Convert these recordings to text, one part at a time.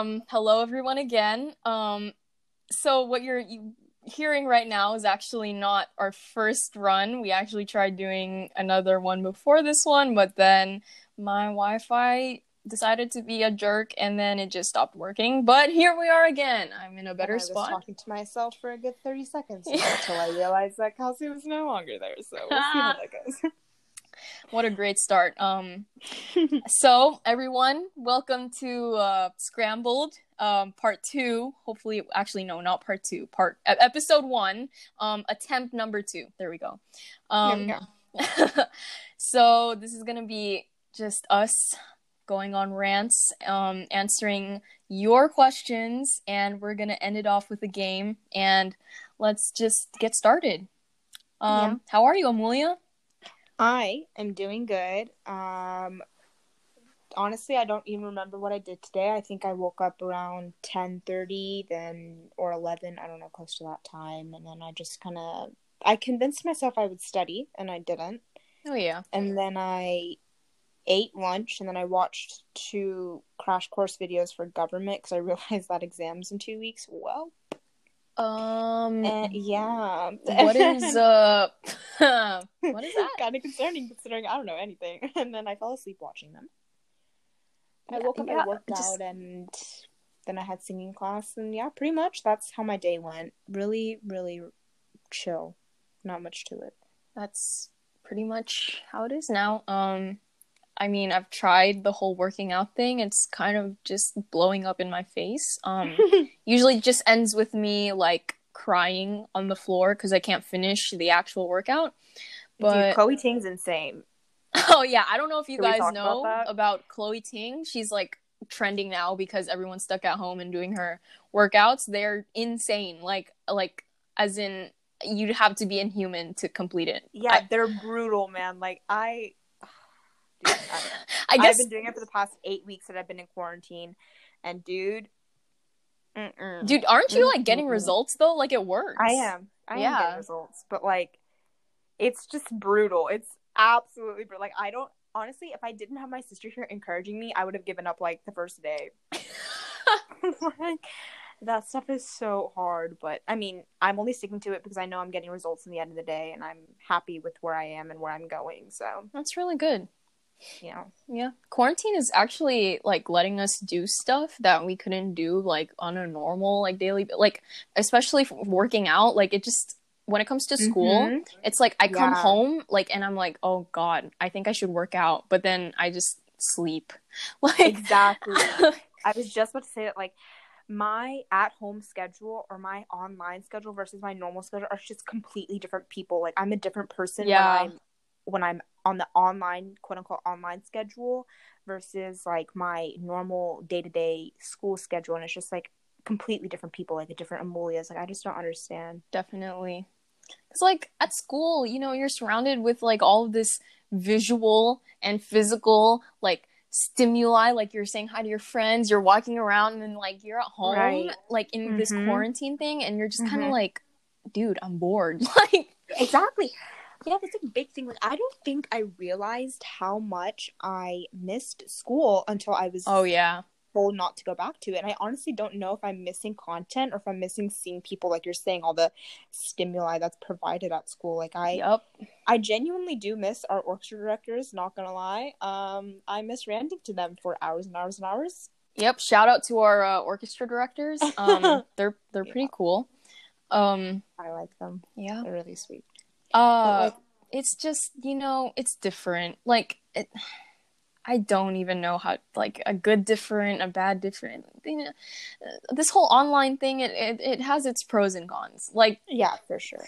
Um, hello everyone again. Um, so what you're hearing right now is actually not our first run. We actually tried doing another one before this one, but then my Wi-Fi decided to be a jerk, and then it just stopped working. But here we are again. I'm in a better and I spot. was talking to myself for a good thirty seconds until I realized that Kelsey was no longer there. So we'll see how that goes. what a great start. Um, so everyone, welcome to uh, Scrambled, um, part two. Hopefully, actually, no, not part two. Part episode one. Um, attempt number two. There we go. Um, Here we go. so this is gonna be just us going on rants, um, answering your questions, and we're gonna end it off with a game. And let's just get started. Um, Yeah. How are you, Amulya? I am doing good. Um, honestly, I don't even remember what I did today. I think I woke up around ten thirty, then or eleven. I don't know, close to that time, and then I just kind of I convinced myself I would study, and I didn't. Oh yeah. And then I ate lunch, and then I watched two crash course videos for government because I realized that exams in two weeks. Well, Um. eh, yeah. what is uh? what is that? kind of concerning considering I don't know anything. And then I fell asleep watching them. I woke up, yeah, I worked just- out, and then I had singing class, and yeah, pretty much that's how my day went. Really, really chill. Not much to it. That's pretty much how it is now. Um, I mean, I've tried the whole working out thing. It's kind of just blowing up in my face. Um, usually just ends with me like crying on the floor because I can't finish the actual workout. But Dude, Chloe Ting's insane. Oh yeah, I don't know if you Can guys know about about. Chloe Ting. She's like trending now because everyone's stuck at home and doing her workouts. They're insane. Like like as in you'd have to be inhuman to complete it. Yeah, I, they're brutal, man. Like I, dude, I, I I've been doing it for the past eight weeks that I've been in quarantine, and dude, mm-mm. dude, aren't you like getting Mm-mm. results though? Like it works. I am. I am getting results, but like, it's just brutal. It's absolutely brutal. Like, I don't honestly. If I didn't have my sister here encouraging me, I would have given up like the first day. like, that stuff is so hard, but I mean, I'm only sticking to it because I know I'm getting results in the end of the day, and I'm happy with where I am and where I'm going. So, That's really good. You know, Yeah. Quarantine is actually like letting us do stuff that we couldn't do like on a normal like daily like especially for working out like it just when it comes to school Mhm. it's like I come Yeah. home like and I'm like oh god I think I should work out but then I just sleep like exactly. I was just about to say that, like, my at home schedule or my online schedule versus my normal schedule are just completely different people. Like, I'm a different person Yeah. when I'm when I'm on the online quote unquote online schedule versus like my normal day to day school schedule, and it's just like completely different people, like a different Amulya's. Like, I just don't understand. definitely it's like at school you know you're surrounded with like all of this visual and physical like stimuli like you're saying hi to your friends you're walking around and like you're at home Right. like in this Mhm. quarantine thing and you're just kind of Mhm. like dude i'm bored like Exactly. Yeah, that's a big thing. Like, I don't think I realized how much I missed school until I was oh yeah told not to go back to it. And I honestly don't know if I'm missing content or if I'm missing seeing people like you're saying all the stimuli that's provided at school. Like I yep I genuinely do miss our orchestra directors, not gonna lie. Um I miss ranting to them for hours and hours and hours. yep shout out to our uh, orchestra directors um they're they're pretty Yeah. cool um I like them. yeah They're really sweet. Uh, it's just you know, it's different. Like it, I don't even know how like a good different, a bad different. You know, uh, this whole online thing, it, it it has its pros and cons. Like Yeah, for sure.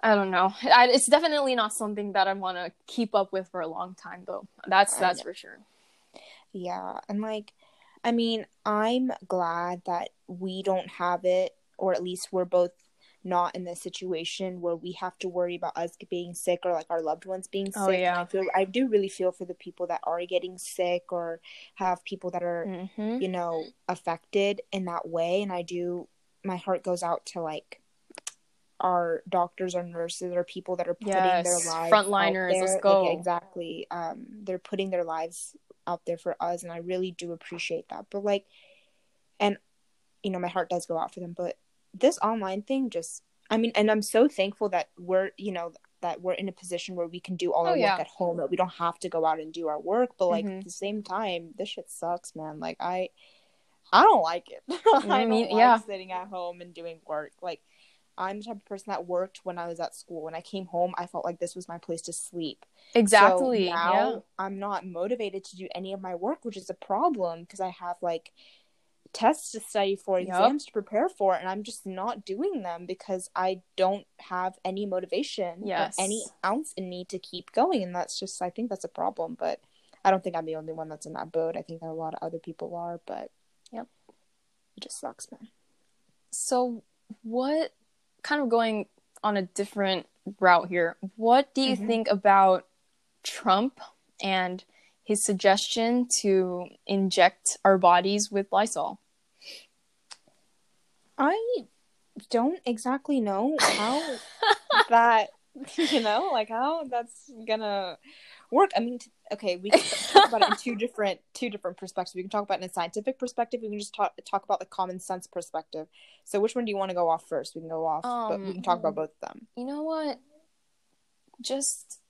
I don't know, I, it's definitely not something that I want to keep up with for a long time, though. That's that's for sure. Yeah, and like, I mean, I'm glad that we don't have it, or at least we're both not in this situation where we have to worry about us being sick or like our loved ones being sick. Oh, yeah. I feel I do really feel for the people that are getting sick or have people that are, hmm you know, affected in that way. And I do, my heart goes out to like our doctors or nurses or people that are putting Yes, their lives frontliners, let's Like, go. exactly. Um, they're putting their lives out there for us, and I really do appreciate that. But like, and you know my heart does go out for them but this online thing just i mean and i'm so thankful that we're you know that we're in a position where we can do all Oh, our yeah. work at home that we don't have to go out and do our work but like Mhm. at the same time this shit sucks man like i i don't like it i I mean, like yeah. sitting at home and doing work like i'm the type of person that worked when i was at school when i came home i felt like this was my place to sleep Exactly. so now yeah. I'm not motivated to do any of my work, which is a problem because I have like tests to study for, Yup. exams to prepare for, and I'm just not doing them because I don't have any motivation Yes. or any ounce in me to keep going. And that's just, I think that's a problem. But I don't think I'm the only one that's in that boat. I think that a lot of other people are, but Yep. it just sucks, man. So, what kind of going on a different route here? What do you Mhm. think about Trump and his suggestion to inject our bodies with Lysol? I don't exactly know how that you know like how that's gonna work i mean t- okay we can talk about it in two different two different perspectives we can talk about it in a scientific perspective we can just talk talk about the common sense perspective so which one do you want to go off first we can go off but we Um, can talk about both of them You know what? Just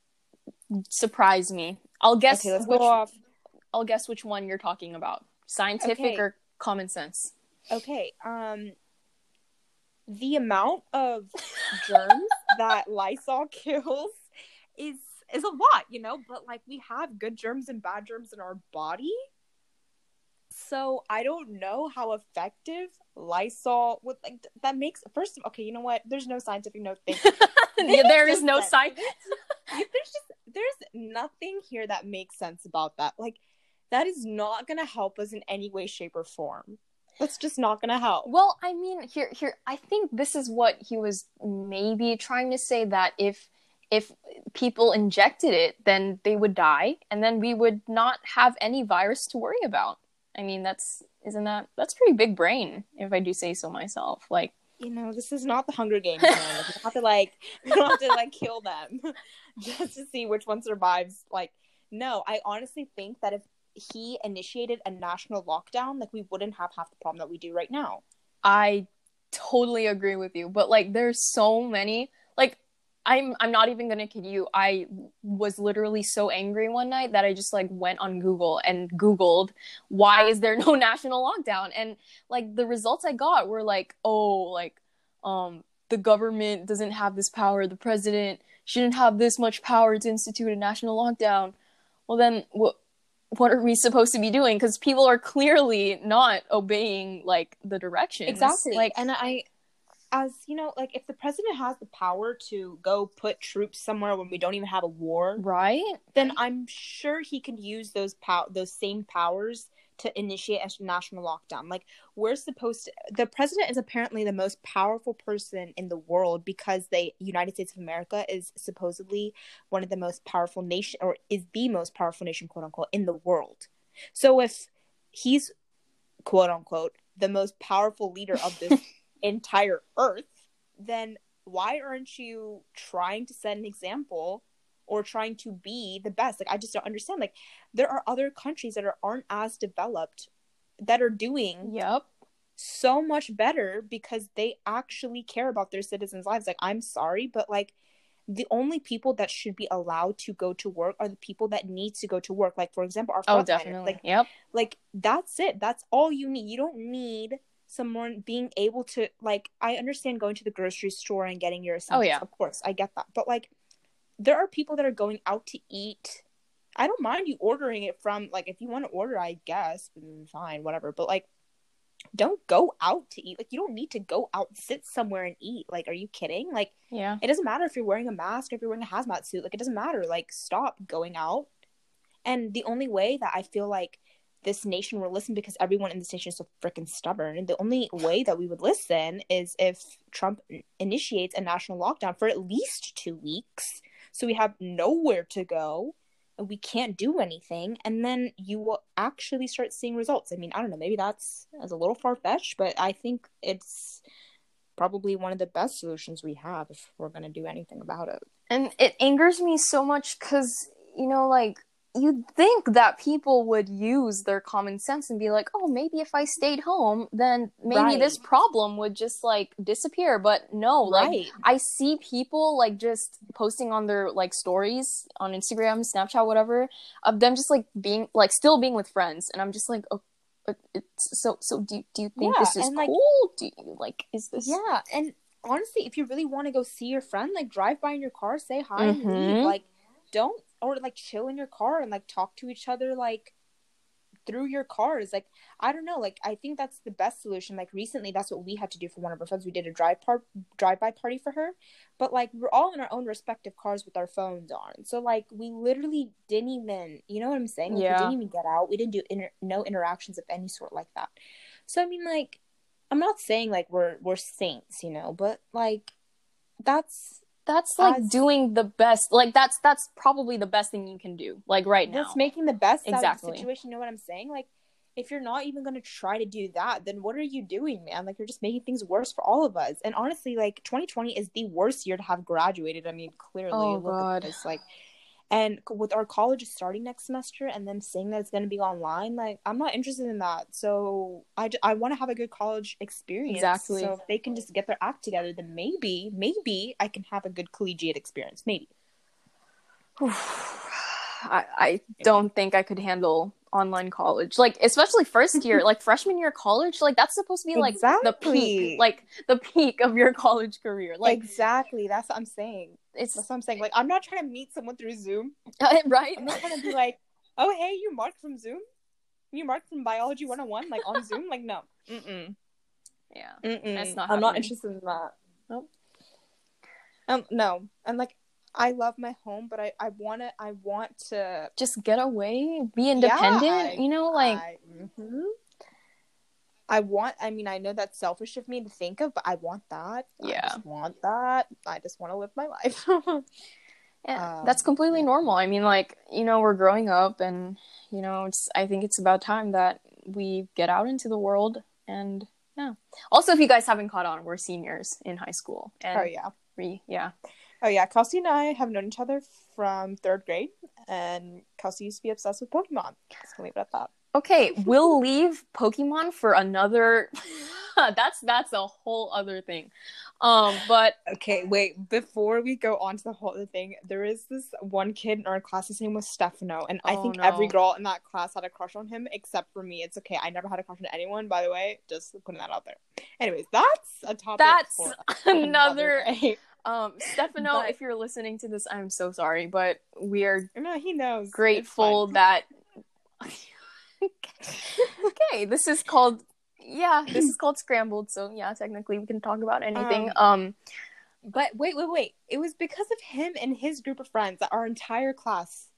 surprise me. I'll guess okay let's which go off I'll guess which one you're talking about. Scientific Okay. or common sense? okay um the amount of germs that lysol kills is is a lot you know but like we have good germs and bad germs in our body. So i don't know how effective lysol would like th- that makes first of okay you know what? There's no scientific no thing Yeah, there is no science. there's just there's nothing here that makes sense about that. Like that is not gonna help us in any way shape or form that's just not gonna help Well, I mean, here, here, I think this is what he was maybe trying to say that if if people injected it, then they would die, and then we would not have any virus to worry about. I mean, that's isn't that that's pretty big brain, if I do say so myself. Like, you know, this is not the Hunger Games. You have to like, you have to like kill them just to see which one survives. Like, no, I honestly think that if he initiated a national lockdown, like we wouldn't have half the problem that we do right now. I totally agree with you, but like, there's so many. Like, I'm I'm not even gonna kid you. I was literally so angry one night that I just like went on Google and Googled why is there no national lockdown, and like the results I got were like, oh, like um the government doesn't have this power. The president shouldn't have this much power to institute a national lockdown. Well, then what? What are we supposed to be doing? Because people are clearly not obeying like the directions. Exactly. Like, and I, as you know, like if the president has the power to go put troops somewhere when we don't even have a war, right? then I'm sure he can use those pow- those same powers to initiate a national lockdown. Like we're supposed to the president is apparently the most powerful person in the world because the United States of America is supposedly one of the most powerful nation or is the most powerful nation quote unquote in the world. So if he's quote unquote the most powerful leader of this entire earth, then why aren't you trying to set an example or trying to be the best? Like I just don't understand. Like there are other countries that are, aren't as developed that are doing Yep. so much better because they actually care about their citizens' lives. Like I'm sorry, but like the only people that should be allowed to go to work are the people that need to go to work. Like for example, our Oh, definitely. Like yep. like that's it that's all you need you don't need someone being able to like i understand going to the grocery store and getting your oh, essentials Oh, yeah. of course i get that but like there are people that are going out to eat. I don't mind you ordering it from like if you want to order i guess fine whatever but like don't go out to eat. Like you don't need to go out sit somewhere and eat. Like are you kidding? Like Yeah. it doesn't matter if you're wearing a mask or if you're wearing a hazmat suit. Like it doesn't matter. Like stop going out. And the only way that i feel like this nation will listen because everyone in this nation is so freaking stubborn and the only way that we would listen is if trump initiates a national lockdown for at least two weeks so we have nowhere to go and we can't do anything and then you will actually start seeing results. I mean i don't know maybe that's as a little far-fetched but i think it's probably one of the best solutions we have if we're going to do anything about it. And it angers me so much because, you know, like, you'd think that people would use their common sense and be like, oh, maybe if I stayed home, then maybe Right. this problem would just like disappear. But no, like right. I see people like just posting on their like stories on Instagram, Snapchat, whatever, of them just like being like still being with friends, and I'm just like, oh, but it's so so. Do do you think Yeah, this is and, like- cool? Do you like is this? Yeah, and honestly, if you really want to go see your friend, like drive by in your car, say hi, and Mhm. leave. Like, don't or like chill in your car and like talk to each other like through your cars. Like, I don't know. Like, I think that's the best solution. Like recently, that's what we had to do for one of our friends. We did a drive par drive by party for her, but like we're all in our own respective cars with our phones on. So like we literally didn't even, you know what I'm saying? Like, Yeah. We didn't even get out. We didn't do inter- no interactions of any sort like that. So I mean, like, I'm not saying like we're we're saints, you know, but like that's That's like As- doing the best. Like that's that's probably the best thing you can do. Like right now. that's making the best out of Exactly. the situation. You know what I'm saying? Like, if you're not even gonna try to do that, then what are you doing, man? Like, you're just making things worse for all of us. And honestly, like, 2020 is the worst year to have graduated. I mean, clearly, Oh, look God. at this, like. And with our college starting next semester and then saying that it's going to be online, like, I'm not interested in that. So I, I want to have a good college experience. Exactly. So if they can just get their act together, then maybe, maybe I can have a good collegiate experience. Maybe. I, I don't think I could handle online college. Like especially first year, like freshman year of college, like that's supposed to be like the peak, like the peak of your college career. Like exactly. That's what I'm saying. It's That's what I'm saying. Like, I'm not trying to meet someone through Zoom. right. I'm not trying to be like, oh, hey, you Mark from Zoom? You Mark from Biology 101? Like, on Zoom? Like, no. Mm-mm. Yeah. Mm-mm. That's not I'm not interested in that. Nope. Um, no. And, like, I love my home, but I, I want to, I want to, Just get away, be independent, I- you know, like I, mhm. I want, I mean, I know that's selfish of me to think of, but I want that. I Yeah. just want that. I just want to live my life. yeah, um, that's completely normal. I mean, like, you know, we're growing up and you know, it's I think it's about time that we get out into the world and yeah. Also, if you guys haven't caught on, we're seniors in high school. And oh, yeah. we yeah. Oh yeah, Kelsey and I have known each other from third grade, and Kelsey used to be obsessed with Pokemon. Just leave it at that. Okay, we'll leave Pokemon for another. that's that's a whole other thing. Um, but Okay, wait. Before we go on to the whole other thing, there is this one kid in our class. His name was Stefano, and I Oh, think no. every girl in that class had a crush on him except for me. It's okay. I never had a crush on anyone, by the way. Just putting that out there. Anyways, that's a topic. that's for another. Um, Stefano, But- if you're listening to this, I'm so sorry, but we are No, he knows. Grateful that. okay, this is called. Yeah, this is called scrambled. So yeah, technically we can talk about anything. Um, But wait, wait, wait. It was because of him and his group of friends that our entire class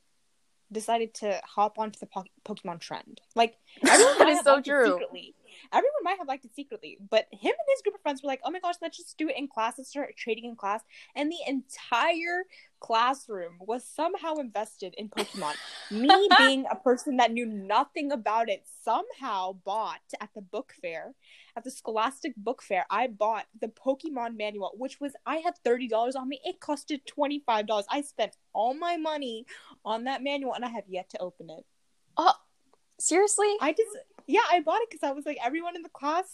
decided to hop onto the po- Pokemon trend. Like everyone That might so true. Secretly. Everyone might have liked it secretly, but him and his group of friends were like, "Oh my gosh, let's just do it in class. Let's start trading in class." And the entire classroom was somehow invested in Pokemon. Me being a person that knew nothing about it, somehow bought at the book fair at the Scholastic Book Fair, I bought the Pokemon manual, which was I had thirty dollars on me. It costed twenty five dollars. I spent all my money on that manual, and I have yet to open it. Oh, seriously, I just yeah, I bought it because I was like, everyone in the class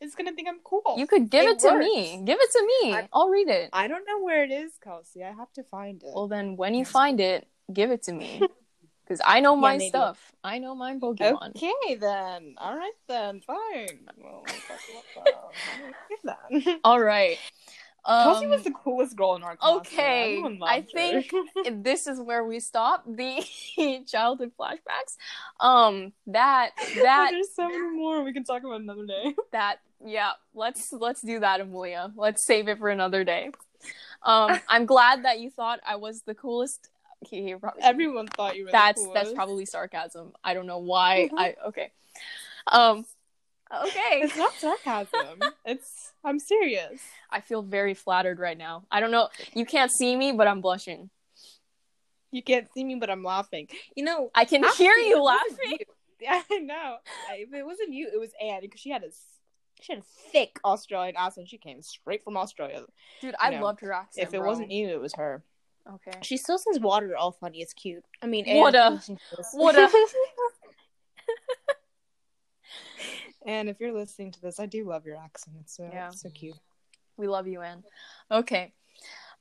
is gonna think I'm cool. you could give It it, to works. me. Give it to me. I- I'll read it. I don't know where it is, Kelsey. I have to find it. Well, then when you find it, give it to me. Because I know my maybe. stuff. I know my Pokemon. okay then. All right then. Fine. Well, we'll talk about that. All right. Kelsey Um, was the coolest girl in our class. okay, I think this is where we stop the childhood flashbacks. Um, that that There's so many more we can talk about another day. that yeah. Let's let's do that, Amulya. Let's save it for another day. Um, I'm glad that you thought I was the coolest. You're probably- Everyone thought you were. that's that's probably sarcasm. I don't know why. Mhm. I okay. Um, okay. It's not sarcasm. it's. I'm serious. I feel very flattered right now. I don't know. You can't see me, but I'm blushing. You can't see me, but I'm laughing. You know, I can hear you laughing. Yeah, I know. If it wasn't you, it was Anne because she had a she had a thick Australian accent. She came straight from Australia. Dude, I know, loved her accent. if it bro. wasn't you, it was her. Okay. She still says water all funny. It's cute. I mean, Water. and if you're listening Water. and if you're listening to this, I do love your accent. It's so Yeah. so cute. We love you, Anne. Okay.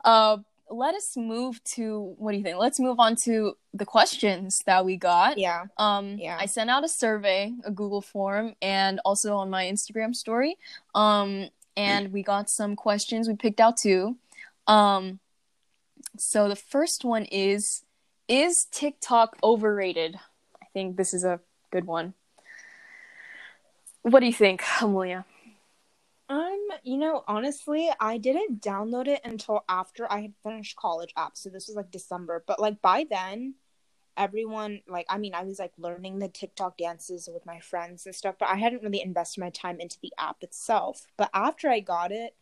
Uh let us move to what do you think? Let's move on to the questions that we got. Yeah. Um Yeah. I sent out a survey, a Google form, and also on my Instagram story. Um and we got some questions. We picked out two. Um so the first one is is TikTok overrated? I think this is a good one. What do you think, Amulya? Um, you know, honestly, I didn't download it until after I had finished college apps. So this was like December. But like by then, everyone like I mean, I was like learning the TikTok dances with my friends and stuff, but I hadn't really invested my time into the app itself. But after I got it,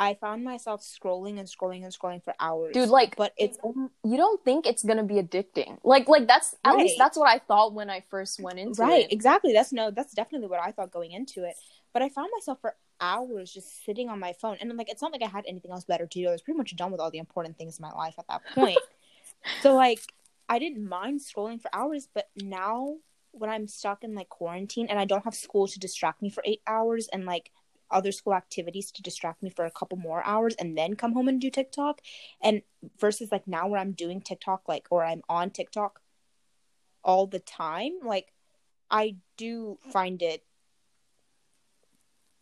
I found myself scrolling and scrolling and scrolling for hours. Dude, like but it's you don't think it's gonna be addicting like like that's at least that's what i thought when i first went into right, it Right, exactly. That's no, that's definitely what I thought going into it. But I found myself for hours just sitting on my phone, and I'm like, it's not like I had anything else better to do. I was pretty much done with all the important things in my life at that point. so like, I didn't mind scrolling for hours, but now when I'm stuck in like quarantine and I don't have school to distract me for eight hours and like other school activities to distract me for a couple more hours and then come home and do TikTok. And versus like now where I'm doing TikTok like or I'm on TikTok all the time like I do find it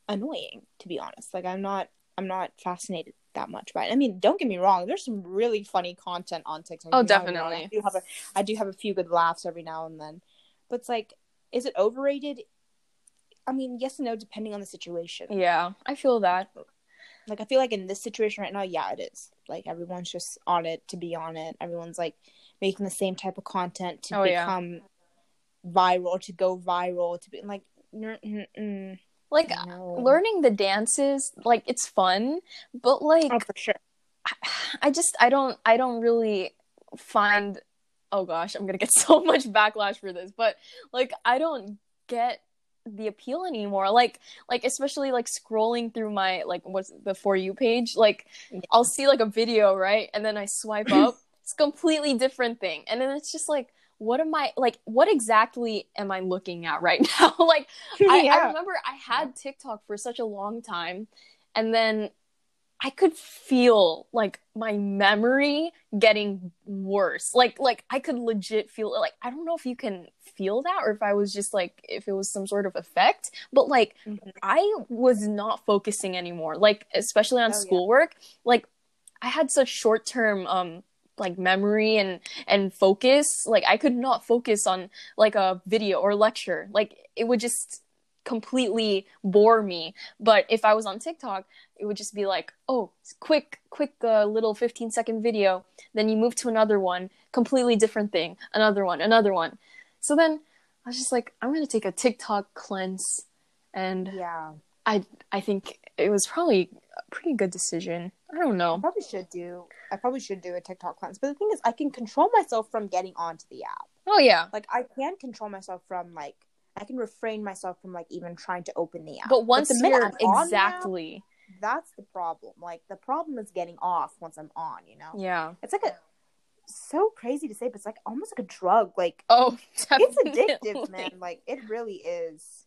annoying to be honest. Like I'm not I'm not fascinated that much by it. I mean don't get me wrong there's some really funny content on TikTok. Oh, Don't get me wrong, definitely. I do have a I do have a few good laughs every now and then. But it's like is it overrated I mean yes and no depending on the situation yeah i feel that like I feel like in this situation right now, yeah, it is. Like everyone's just on it to be on it. Everyone's like making the same type of content to Oh, yeah. become viral, to go viral, to be like, like no. learning the dances like it's fun but like Oh, for sure. i just i don't i don't really find oh gosh i'm gonna get so much backlash for this but like i don't get the appeal anymore. Like like especially like scrolling through my like what's the for you page like Yeah. i'll see like a video right? And then i swipe up. It's completely different thing. And then it's just like what am i like what exactly am i looking at right now? Like I, I remember I had TikTok for such a long time, and then I could feel like my memory getting worse. Like like I could legit feel like I don't know if you can feel that or if I was just like if it was some sort of effect, but like Mhm. I was not focusing anymore. Like especially on Oh, yeah. schoolwork, like I had such short term um like memory and and focus like i could not focus on like a video or lecture like it would just completely bore me but if i was on tiktok it would just be like oh quick quick uh, little 15 second video then you move to another one completely different thing another one another one so then i was just like i'm gonna take a tiktok cleanse and Yeah. i i think it was probably a pretty good decision i don't know. I probably should do I probably should do a TikTok cleanse. But the thing is I can control myself from getting onto the app. oh yeah Like I can control myself from like I can refrain myself from like even trying to open the app. but once the minute you're I'm on the app, exactly that's the problem. Like the problem is getting off once I'm on, you know? yeah It's like a so crazy to say, but it's like almost like a drug. Like oh it's addictive, man. Like it really is.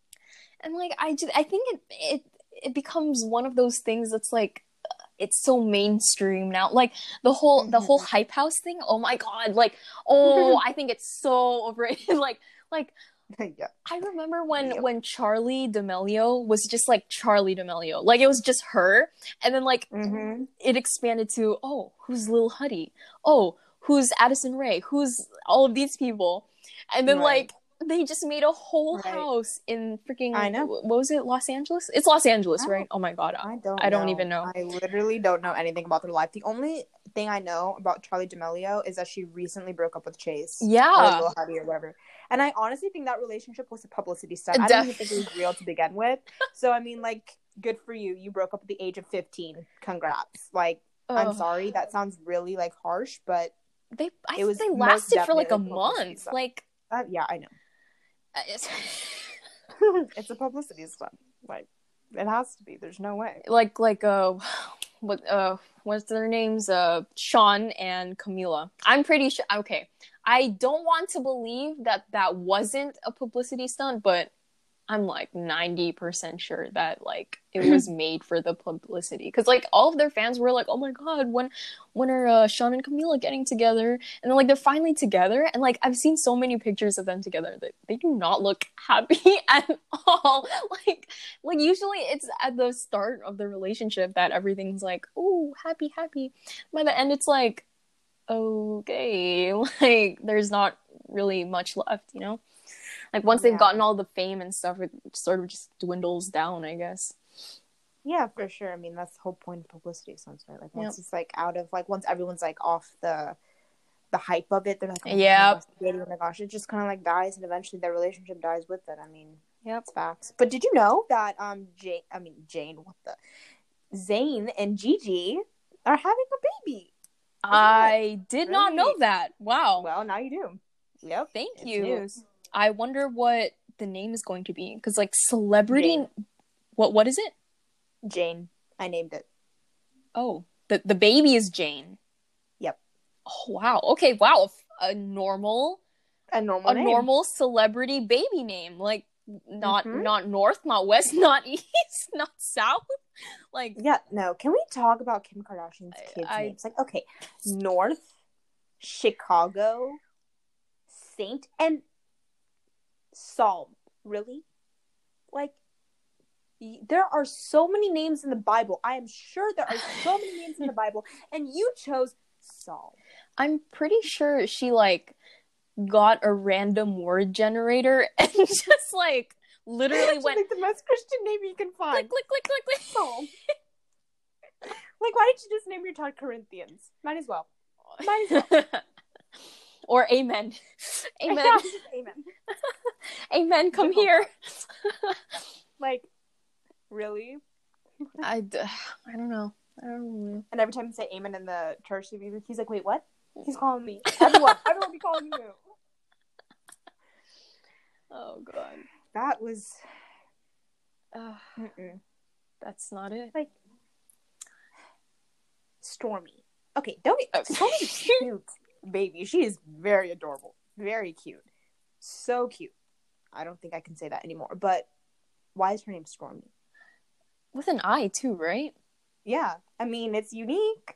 and like i just i think it it it becomes one of those things that's like it's so mainstream now like the whole the Mhm. whole hype house thing oh my god like oh i think it's so overrated like like yeah. i remember when when charli d'amelio was just like charli d'amelio like it was just her and then like Mm-hmm. it expanded to oh who's lil huddy oh who's addison rae who's all of these people and then Right. like they just made a whole Right. house in freaking I know. what was it los angeles it's los angeles right oh my god I don't. I don't even know. I literally don't know anything about their life. The only thing I know about Charli D'Amelio is that she recently broke up with Chase. yeah Or Lil Huddy or whatever. And I honestly think that relationship was a publicity stunt. I don't even think it was real to begin with. So I mean, like, good for you. You broke up at the age of fifteen. Congrats. Like, I'm sorry. That sounds really like harsh, but they i It was they lasted for like a definitely a publicity month stunt. like uh, yeah, I know. it's- it's a publicity stunt. Like, it has to be. There's no way. like like uh what uh what's their names? Uh Shawn and Camila. I'm pretty sure okay. I don't want to believe that that wasn't a publicity stunt, but I'm like 90% sure that like it was made for the publicity cuz like all of their fans were like, "Oh my god, when when are uh, Shawn and Camila getting together?" And then like they're finally together and like I've seen so many pictures of them together that they do not look happy at all. like like usually it's at the start of the relationship that everything's like, "Oh, happy, happy." By the end it's like, "Okay, like there's not really much left, you know?" Like once they've Yeah. gotten all the fame and stuff, it sort of just dwindles down, I guess. Yeah, for sure. I mean, that's the whole point of publicity stunts, right? Like once Yep. it's like out of like once everyone's like off the the hype of it, they're like, oh, my Yep. gosh, dating, oh my gosh, it just kind of like dies, and eventually their relationship dies with it. I mean, yeah, it's facts. But did you know that um Jane, I mean Jane, what the Zayn and Gigi are having a baby? I did not know that. Wow. Well, now you do. Yep. Thank it's you. news. I wonder what the name is going to be because like celebrity Jane. what what is it? Jane, I named it. Oh, the the baby is Jane. Yep. Oh wow. Okay, wow. A normal A normal a name. normal celebrity baby name. Like not Mhm. not north, not west, not east, not south. Like Yeah, no. Can we talk about Kim Kardashian's kids' I- names? Like, okay, North, Chicago, Saint, and Psalm. Really? Like, there are so many names in the Bible. I am sure there are so many names in the Bible, and you chose Psalm. I'm pretty sure she like got a random word generator and just like literally went like the most Christian name you can find. click click click click click. Psalm. like, why didn't you just name your child Corinthians? Might as well. Might as well. or amen. Amen. Amen. amen. Come here. Like, really? I, d- I don't know. I don't know. And every time you say amen in the church, he's like, wait, what? He's calling me. Everyone, everyone be calling you. Oh god. That was. Uh, that's not it. Like Stormi. Okay, don't get. Stormi's cute, baby. She is very adorable. Very cute. So cute. I don't think I can say that anymore. But why is her name Stormy? With an I too, right? Yeah, I mean, it's unique.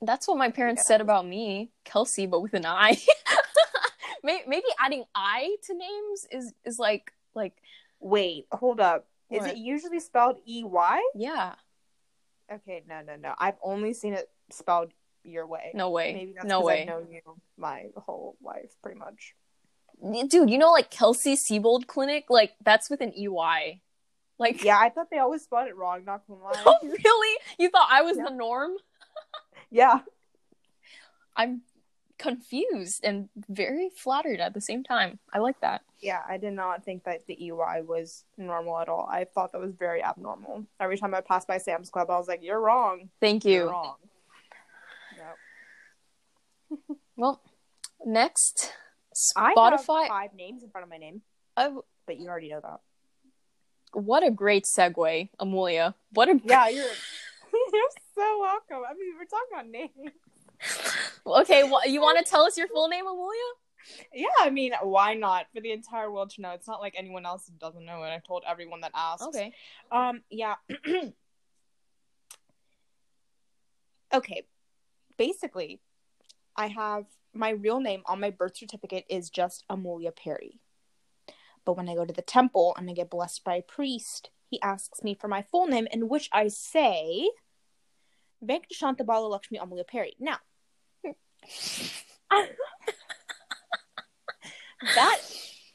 That's what my parents Yeah. said about me, Kelsey, but with an I. May- Maybe adding I to names is is like like Wait, hold up. Is it usually spelled E Y? yeah. Okay, no, no, no. I've only seen it spelled your way. No way. Maybe that's no way. I've known you my whole life, pretty much. Dude, you know like Kelsey Seybold Clinic, like that's with an EY. Like Yeah, I thought they always spelled it wrong. Not gonna lie. Oh really? You thought I was Yeah. the norm? yeah, I'm confused and very flattered at the same time. I like that. yeah. I did not think that the EY was normal at all. I thought that was very abnormal. Every time I passed by Sam's Club, I was like, "You're wrong. Thank You're wrong." Yep. Well, next I have Spotify. five names in front of my name, Oh, but you already know that. what a great segue, Amulya. What a Yeah, you're. you're so welcome. I mean, we're talking about names. Okay, well, you want to tell us your full name, Amulya? Yeah, I mean, why not? For the entire world to know. It's not like anyone else doesn't know it. I told everyone that asked. Okay. Um, yeah. okay. Basically, I have my real name on my birth certificate is just Amulya Perry. But when I go to the temple and I get blessed by a priest, he asks me for my full name, in which I say Bala Lakshmi Amulya Perry. Now, that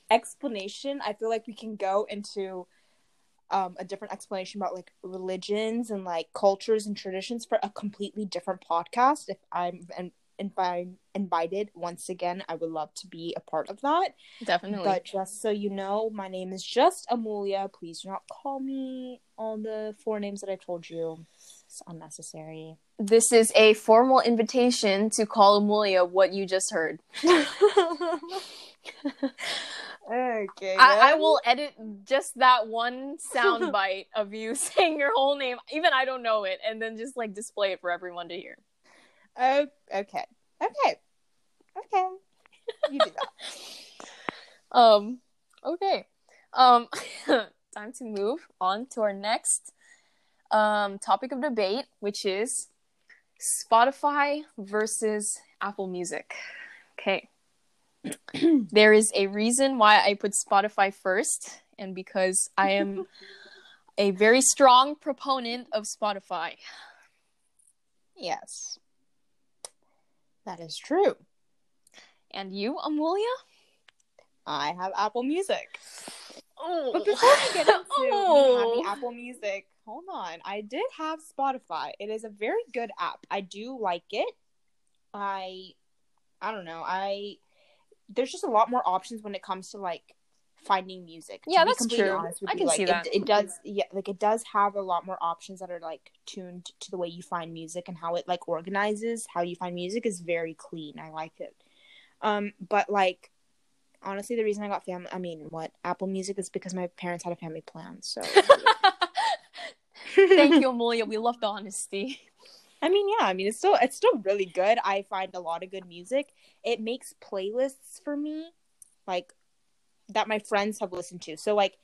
explanation, I feel like we can go into um, a different explanation about like religions and like cultures and traditions for a completely different podcast. If I'm and if I'm invited once again, I would love to be a part of that. Definitely. But just so you know, my name is just Amulya. Please do not call me all the four names that I told you. It's unnecessary. This is a formal invitation to call Amulya what you just heard. Okay. I, I will edit just that one sound bite of you saying your whole name. Even I don't know it, and then just like display it for everyone to hear. Oh, okay. Okay. Okay. You do that. Um. Okay. Um. time to move on to our next um topic of debate, which is Spotify versus Apple Music. Okay. there is a reason why I put Spotify first, and because I am a very strong proponent of Spotify. yes. That is true. And you, Amulya? I have Apple Music. Oh, But before we get into Oh. having Apple Music, hold on. I did have Spotify. It is a very good app. I do like it. I I don't know. I there's just a lot more options when it comes to like finding music. Yeah, that's true. honest I you. can Like, see it, that. It does yeah, like it does have a lot more options that are like tuned to the way you find music and how it like organizes how you find music is very clean. I like it. Um but like honestly the reason I got family I mean what Apple Music is because my parents had a family plan. So Thank you, Amulya. We love the honesty. I mean, yeah, I mean it's still it's still really good. I find a lot of good music. It makes playlists for me like that my friends have listened to. So like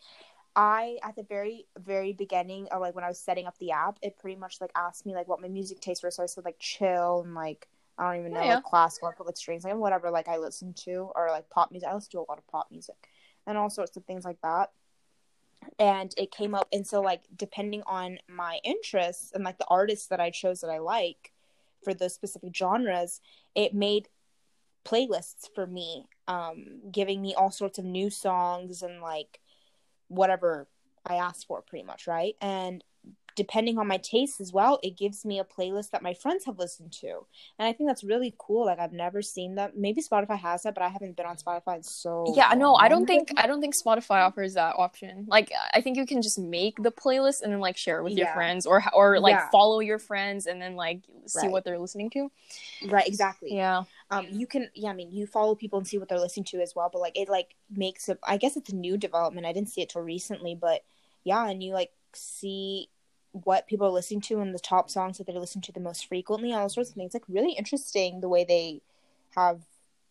I at the very very beginning of like when I was setting up the app, it pretty much like asked me like what my music tastes were. So I said like chill and like I don't even oh, know Oh, yeah. like classical, I like strings, like whatever like I listen to or like pop music. I listen to a lot of pop music and all sorts of things like that. And it came up, and so like depending on my interests and like the artists that I chose that I like for those specific genres, it made playlists for me, um, giving me all sorts of new songs and like whatever I asked for, pretty much, right? And depending on my tastes as well, it gives me a playlist that my friends have listened to. And I think that's really cool. Like I've never seen that. Maybe Spotify has that, but I haven't been on Spotify in so Yeah, no, I don't think I don't think Spotify offers that option. Like, I think you can just make the playlist and then like share it with your friends, or or like Yeah. follow your friends and then like see Right. what they're listening to. Right, exactly. Yeah, um you can yeah i mean you follow people and see what they're listening to as well but like it like makes it i guess it's a new development i didn't see it till recently but yeah and you like see what people are listening to and the top songs that they're listening to the most frequently all sorts of things like really interesting the way they have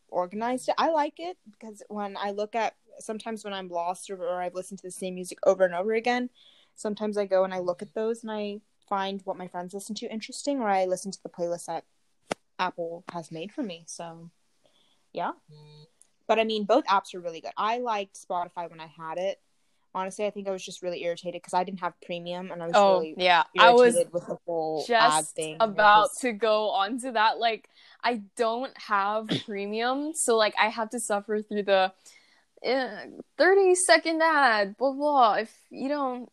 organized it i like it because when i look at sometimes when i'm lost or, or i've listened to the same music over and over again sometimes i go and i look at those and i find what my friends listen to interesting or i listen to the playlist that Apple has made for me. So, yeah. Mm. But I mean, both apps are really good. I liked Spotify when I had it. Honestly, I think I was just really irritated because I didn't have premium and I was Oh really yeah, I was irritated with the whole ad just thing. about It to go on to that. Like, I don't have premium, so like I have to suffer through the uh, thirty second ad. Blah blah. If you don't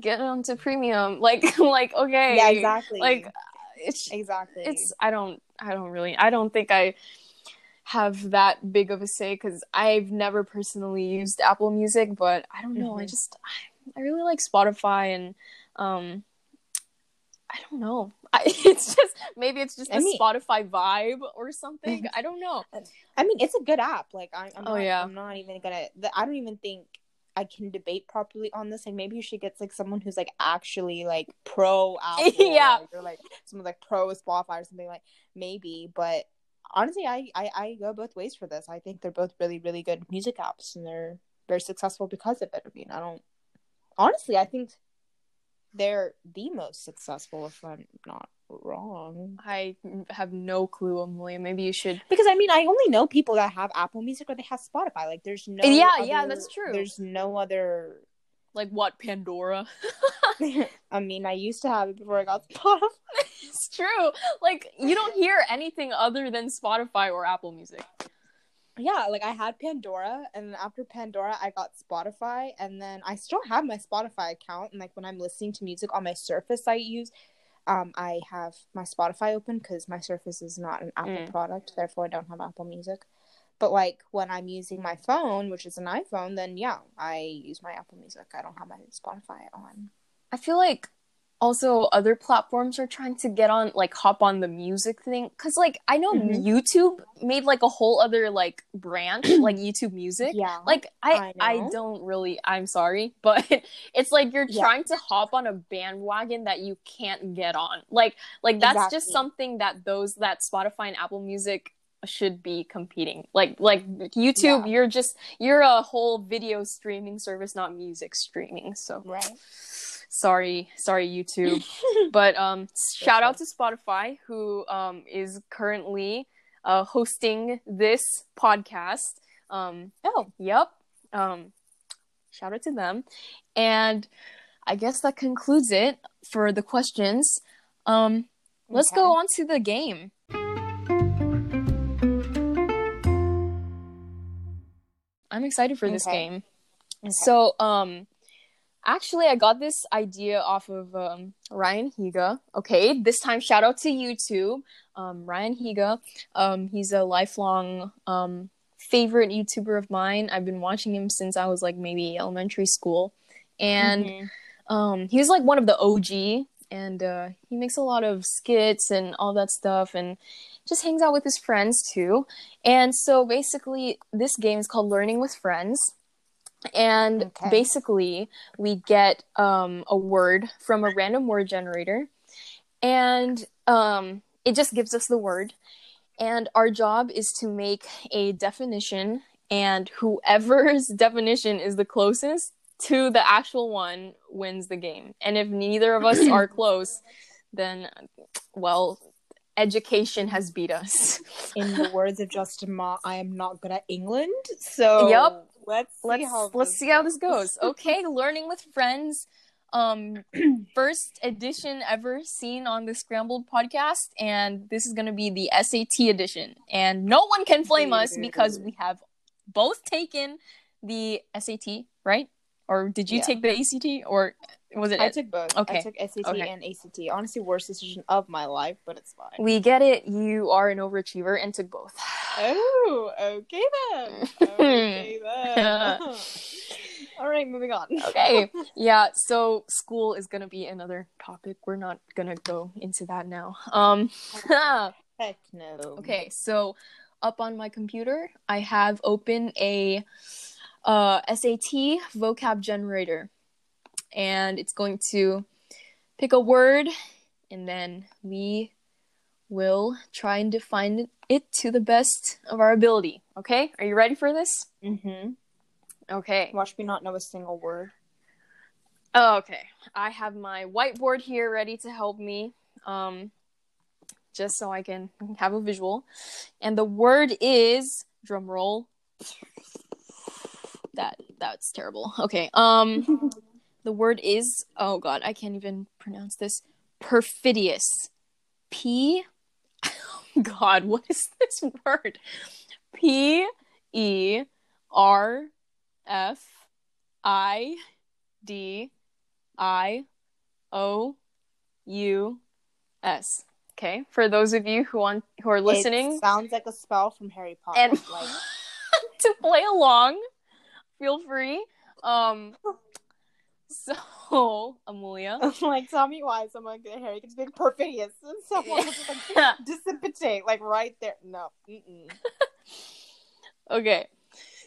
get onto premium, like like okay, Yeah, exactly. Like it's exactly. it's I don't I don't really I don't think I have that big of a say because I've never personally used Apple Music, but I don't know. I Mhm. just I, I really like Spotify and um I don't know. I, it's just maybe it's just I the mean- Spotify vibe or something. I don't know. I mean, it's a good app. Like, I, I'm Oh, not, yeah. I'm not even gonna. The, I don't even think I can debate properly on this. Like, maybe you should get like someone who's like actually like pro Apple, Yeah. or like someone like pro Spotify or something like maybe. But honestly, I, I I go both ways for this. I think they're both really really good music apps, and they're very successful because of it. I mean, I don't honestly. I think they're the most successful, if I'm not wrong. I have no clue, Amulya. Maybe you should. Because I mean, I only know people that have Apple Music or they have Spotify. Like, there's no. Yeah, other- yeah, that's true. There's no other. Like what Pandora? I mean, I used to have it before I got Spotify. it's true. Like you don't hear anything other than Spotify or Apple Music. Yeah, like I had Pandora, and then after Pandora, I got Spotify, and then I still have my Spotify account. And like when I'm listening to music on my Surface, I use, um, I have my Spotify open because my Surface is not an Apple Mm. product, therefore I don't have Apple Music. But like when I'm using my phone, which is an iPhone, then yeah, I use my Apple Music. I don't have my Spotify on. I feel like also other platforms are trying to get on like hop on the music thing cuz like I know Mhm. YouTube made like a whole other like branch like YouTube Music. Yeah. Like I I I, don't really I'm sorry, but it's like you're Yeah. trying to hop on a bandwagon that you can't get on. Like like that's just something that those that Spotify and Apple Music should be competing. Like like YouTube, Yeah. you're just you're a whole video streaming service, not music streaming. So right. sorry, sorry YouTube. but um shout out to Spotify who um is currently uh hosting this podcast. Um Oh. Yep. Um, shout out to them. And I guess that concludes it for the questions. Um, let's Okay. go on to the game. I'm excited for this Okay. game. So, um, actually, I got this idea off of um, Ryan Higa. Okay, this time, shout out to YouTube. Um, Ryan Higa. Um, he's a lifelong um, favorite YouTuber of mine. I've been watching him since I was like maybe elementary school, and Mhm. um, he was like one of the OG, and uh, he makes a lot of skits and all that stuff, and just hangs out with his friends too. And so basically, this game is called Learning with Friends. And Okay. basically, we get um, a word from a random word generator, and um, it just gives us the word. And our job is to make a definition, and whoever's definition is the closest to the actual one wins the game. And if neither of us are close, then, well, education has beat us. In the words of Justin Ma, I am not good at England. So Yep. let's see let's how let's this see how this goes. Okay, learning with friends. Um, first edition ever seen on the Scrambled podcast, and this is gonna be the SAT edition. And no one can flame us because we have both taken the SAT, right? Or did you Yeah. take the ACT, or was it? I took both. Okay. I took SAT Okay. and ACT. Honestly, worst decision of my life, but it's fine. we get it. You are an overachiever and took both. Oh, okay then. Okay then. All right, moving on. okay yeah so school is gonna be another topic we're not gonna go into that now um Heck no. okay so up on my computer i have open a uh sat vocab generator and it's going to pick a word and then we will try and define it to the best of our ability okay are you ready for this Mm-hmm. okay Watch me not know a single word. Oh, okay. I have my whiteboard here ready to help me, um, just so I can have a visual. And the word is drum roll. That that's terrible. Okay. Um, the word is oh god, I can't even pronounce this. Perfidious. P. Oh God, what is this word? P E R F I D I O U S. Okay, for those of you who want who are listening It sounds like a spell from Harry Potter. and like, to play along, feel free. Um, so Amulya, like, tell me why someone Harry can speak perfidious and someone just like dissipate like right there. No. Mm-mm. okay,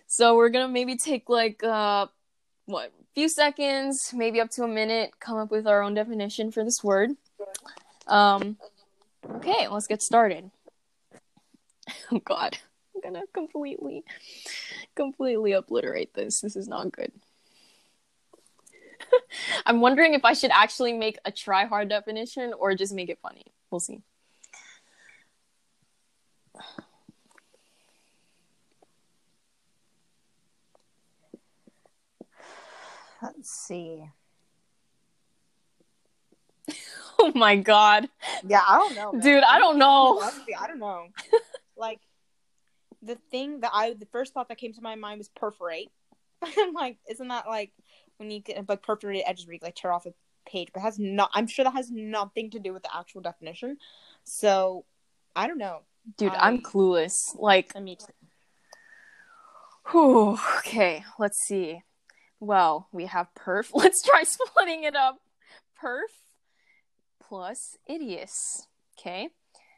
so we're gonna maybe take like uh, what few seconds, maybe up to a minute, come up with our own definition for this word. Um, okay, let's get started. Oh God, gonna completely, completely obliterate this. This is not good. I'm wondering if I should actually make a try hard definition or just make it funny. We'll see. Let's see. Oh my God, Yeah, I don't know, man. dude, I don't know. I don't know. like the thing that I the first thought that came to my mind was perforate. I'm like, isn't that like when you get like perforated edges where you like tear off a page? But it has not. I'm sure that has nothing to do with the actual definition. So I don't know. Dude, I- I'm clueless. Like, mean, Whew, okay, let's see. Well, we have perf. Let's try splitting it up. Perf plus idios. Okay.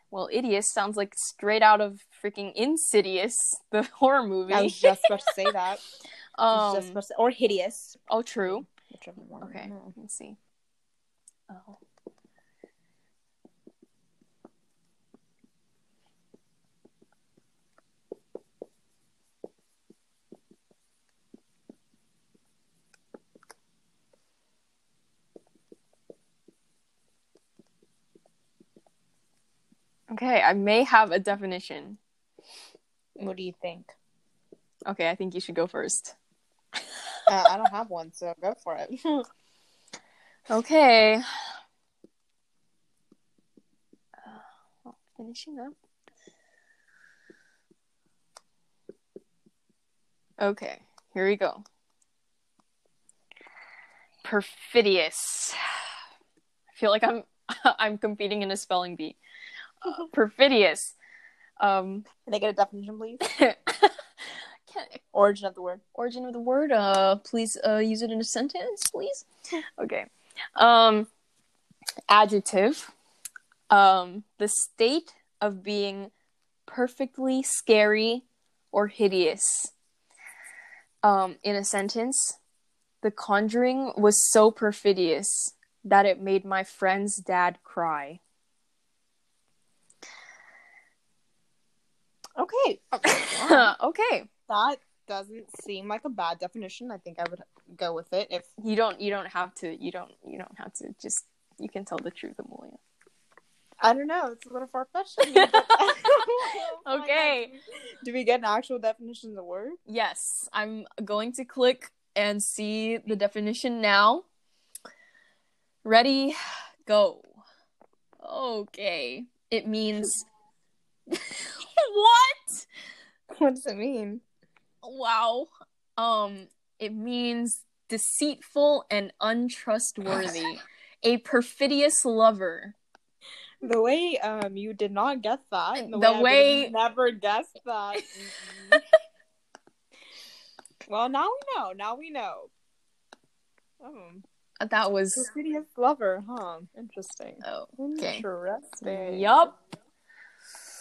Well, idios sounds like straight out of freaking Insidious, the horror movie. I was just about to say that. Um, just about to say, or hideous. oh, true. Whichever one. Okay, let's see. Oh. Okay, I may have a definition. What do you think? Okay, I think you should go first. Uh, I don't have one, so go for it. Okay. Uh, finishing up. Okay, here we go. Perfidious. I feel like I'm I'm competing in a spelling bee. Uh, perfidious. Um, Can I get a definition, please? can, Origin of the word. origin of the word. Uh, please uh, use it in a sentence, please. Okay. Um, adjective. Um, the state of being perfectly scary or hideous. Um, in a sentence, the conjuring was so perfidious that it made my friend's dad cry. Okay. okay. that doesn't seem like a bad definition. I think I would go with it if You don't you don't have to you don't you don't have to just you can tell the truth, Amulya. I don't know. It's a little far fetched. Okay. Do we get an actual definition of the word? Yes, I'm going to click and see the definition now. Ready, go. Okay. It means What? What does it mean? Wow. Um it means deceitful and untrustworthy. A perfidious lover. The way um you did not guess that. The I would've way- never guessed that. Well, now we know. Now we know. Oh, That was perfidious lover, huh? Interesting. oh, okay. Interesting. Yup.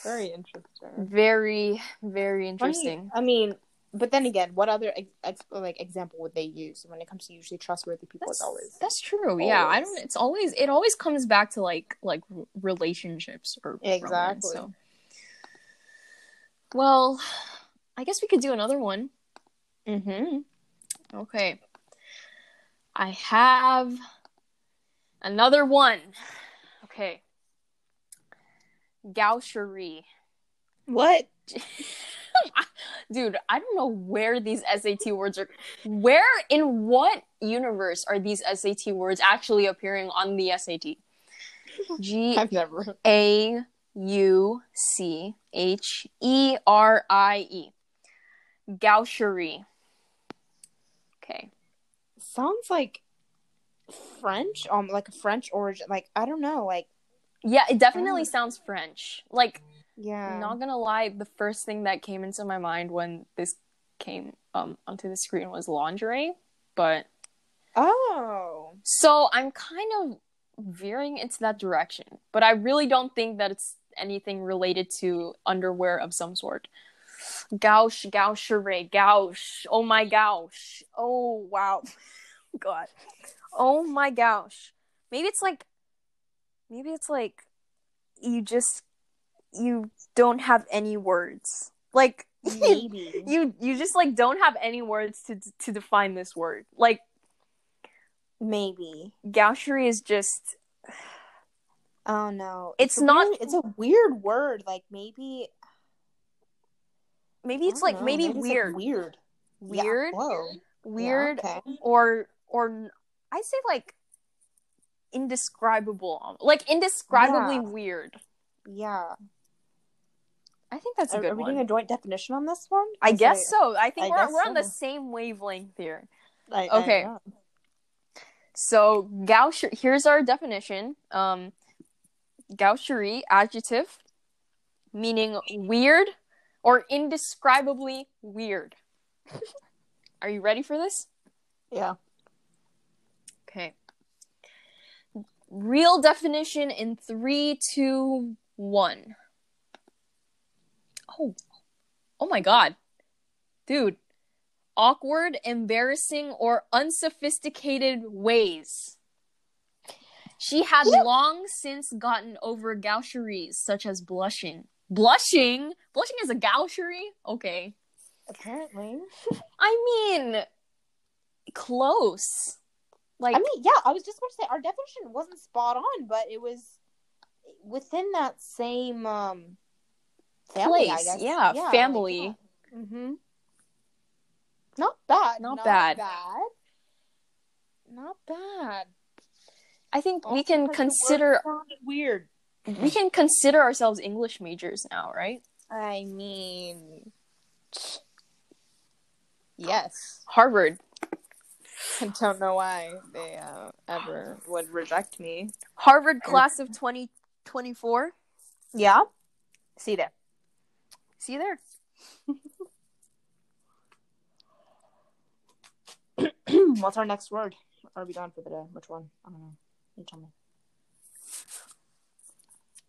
Very interesting. Very, very interesting. I mean, but then again, what other ex- like example would they use when it comes to usually trustworthy people? It's always that's true. Yeah, I don't. It's always it always comes back to like like relationships or romance, Exactly. so. Well, I guess we could do another one. mm-hmm. Okay, I have another one. Okay, gaucherie. What? Dude, I don't know where these SAT words are. Where in what universe are these SAT words actually appearing on the SAT? G I've never. A U C H E R I E. Gaucherie. Okay. Sounds like French. Um, like a French origin. Like I don't know. Like Yeah, it definitely Oh. sounds French. Like, yeah. not gonna lie, the first thing that came into my mind when this came um onto the screen was lingerie, but oh. So I'm kind of veering into that direction, but I really don't think that it's anything related to underwear of some sort. Gauche, gaucherie, gauche. Oh my gosh. Oh wow. God. Oh my gosh. Maybe it's like, maybe it's like, you just, you don't have any words. Like, Maybe. you you just like don't have any words to to define this word. Like Maybe. gaucherie is just Oh no. It's a not- weird- it's a weird word. Like maybe. maybe it's like know, maybe, it's, like, weird weird. Yeah, weird whoa. weird Yeah, okay. or or i say like indescribable like indescribably Yeah. weird Yeah. i think that's a Are, good are we one doing a joint definition on this one? i guess so i think I we're, we're on the same wavelength here I- I Okay. know. so gauche here's our definition um gaucherie adjective meaning weird or indescribably weird are you ready for this Yeah. Okay. Real definition in three, two, one. Oh, oh my god, dude! Awkward, embarrassing, or unsophisticated ways. She had Yeah. long since gotten over gaucheries such as blushing. Blushing? Blushing is a gaucherie? Okay. Apparently. I mean, close. Like, I mean, yeah, I was just going to say our definition wasn't spot on, but it was within that same um family, Place, guess. yeah, family. Mm-hmm. Not bad. Not bad. bad. Not bad. I think we can because the word consider weird. we can consider ourselves English majors now, right? I mean, yes. Harvard. I don't know why they uh, ever would reject me. Harvard class of 2024. Yeah. See there. See you there. What's our next word? Are we done for the day? Which one? I don't know. You tell me.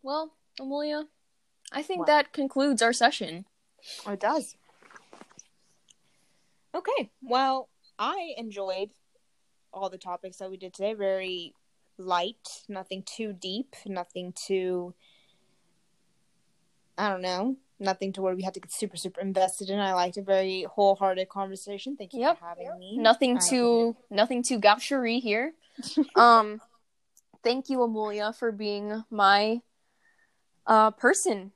Well, Amulya, I think What? that concludes our session. Oh, it does. Okay. Well, I enjoyed all the topics that we did today. Very light, nothing too deep, nothing too I don't know, nothing to where we had to get super super invested in. I liked a very wholehearted conversation. Thank you Yep. for having me. Nothing I too nothing too gaucherie here. um thank you Amulya for being my uh person.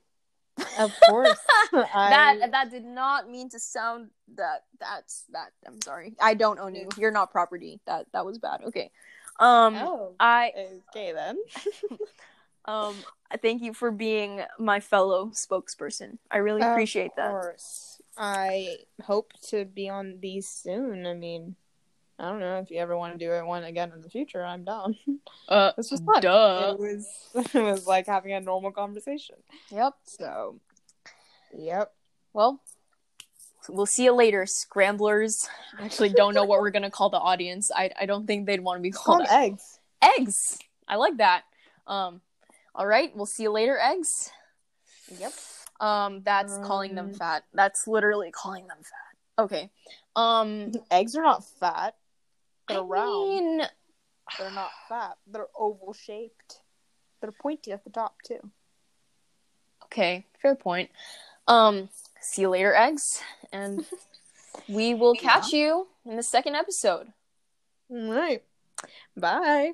Of course. That I- that did not mean to sound that that's that I'm sorry. I don't own you. You're not property. That that was bad. Okay. Um Oh. I Okay then. um thank you for being my fellow spokesperson. I really appreciate that. Of course. I hope to be on these soon. I mean, I don't know if you ever want to do it one again in the future. I'm down. Uh This was fun. duh. It was it was like having a normal conversation. Yep. So, yep. Well, we'll see you later, scramblers. I actually don't know what we're gonna call the audience. I I don't think they'd want to be called eggs. eggs. I like that. Um, all right, we'll see you later, eggs. Yep. Um, that's calling them Um, fat. That's literally calling them fat. Okay. Um, Eggs are not fat. They're I round. mean, They're not fat. They're oval shaped. They're pointy at the top too. okay, fair point. Um, see you later, eggs, and we will catch you in the second episode. All right. Bye.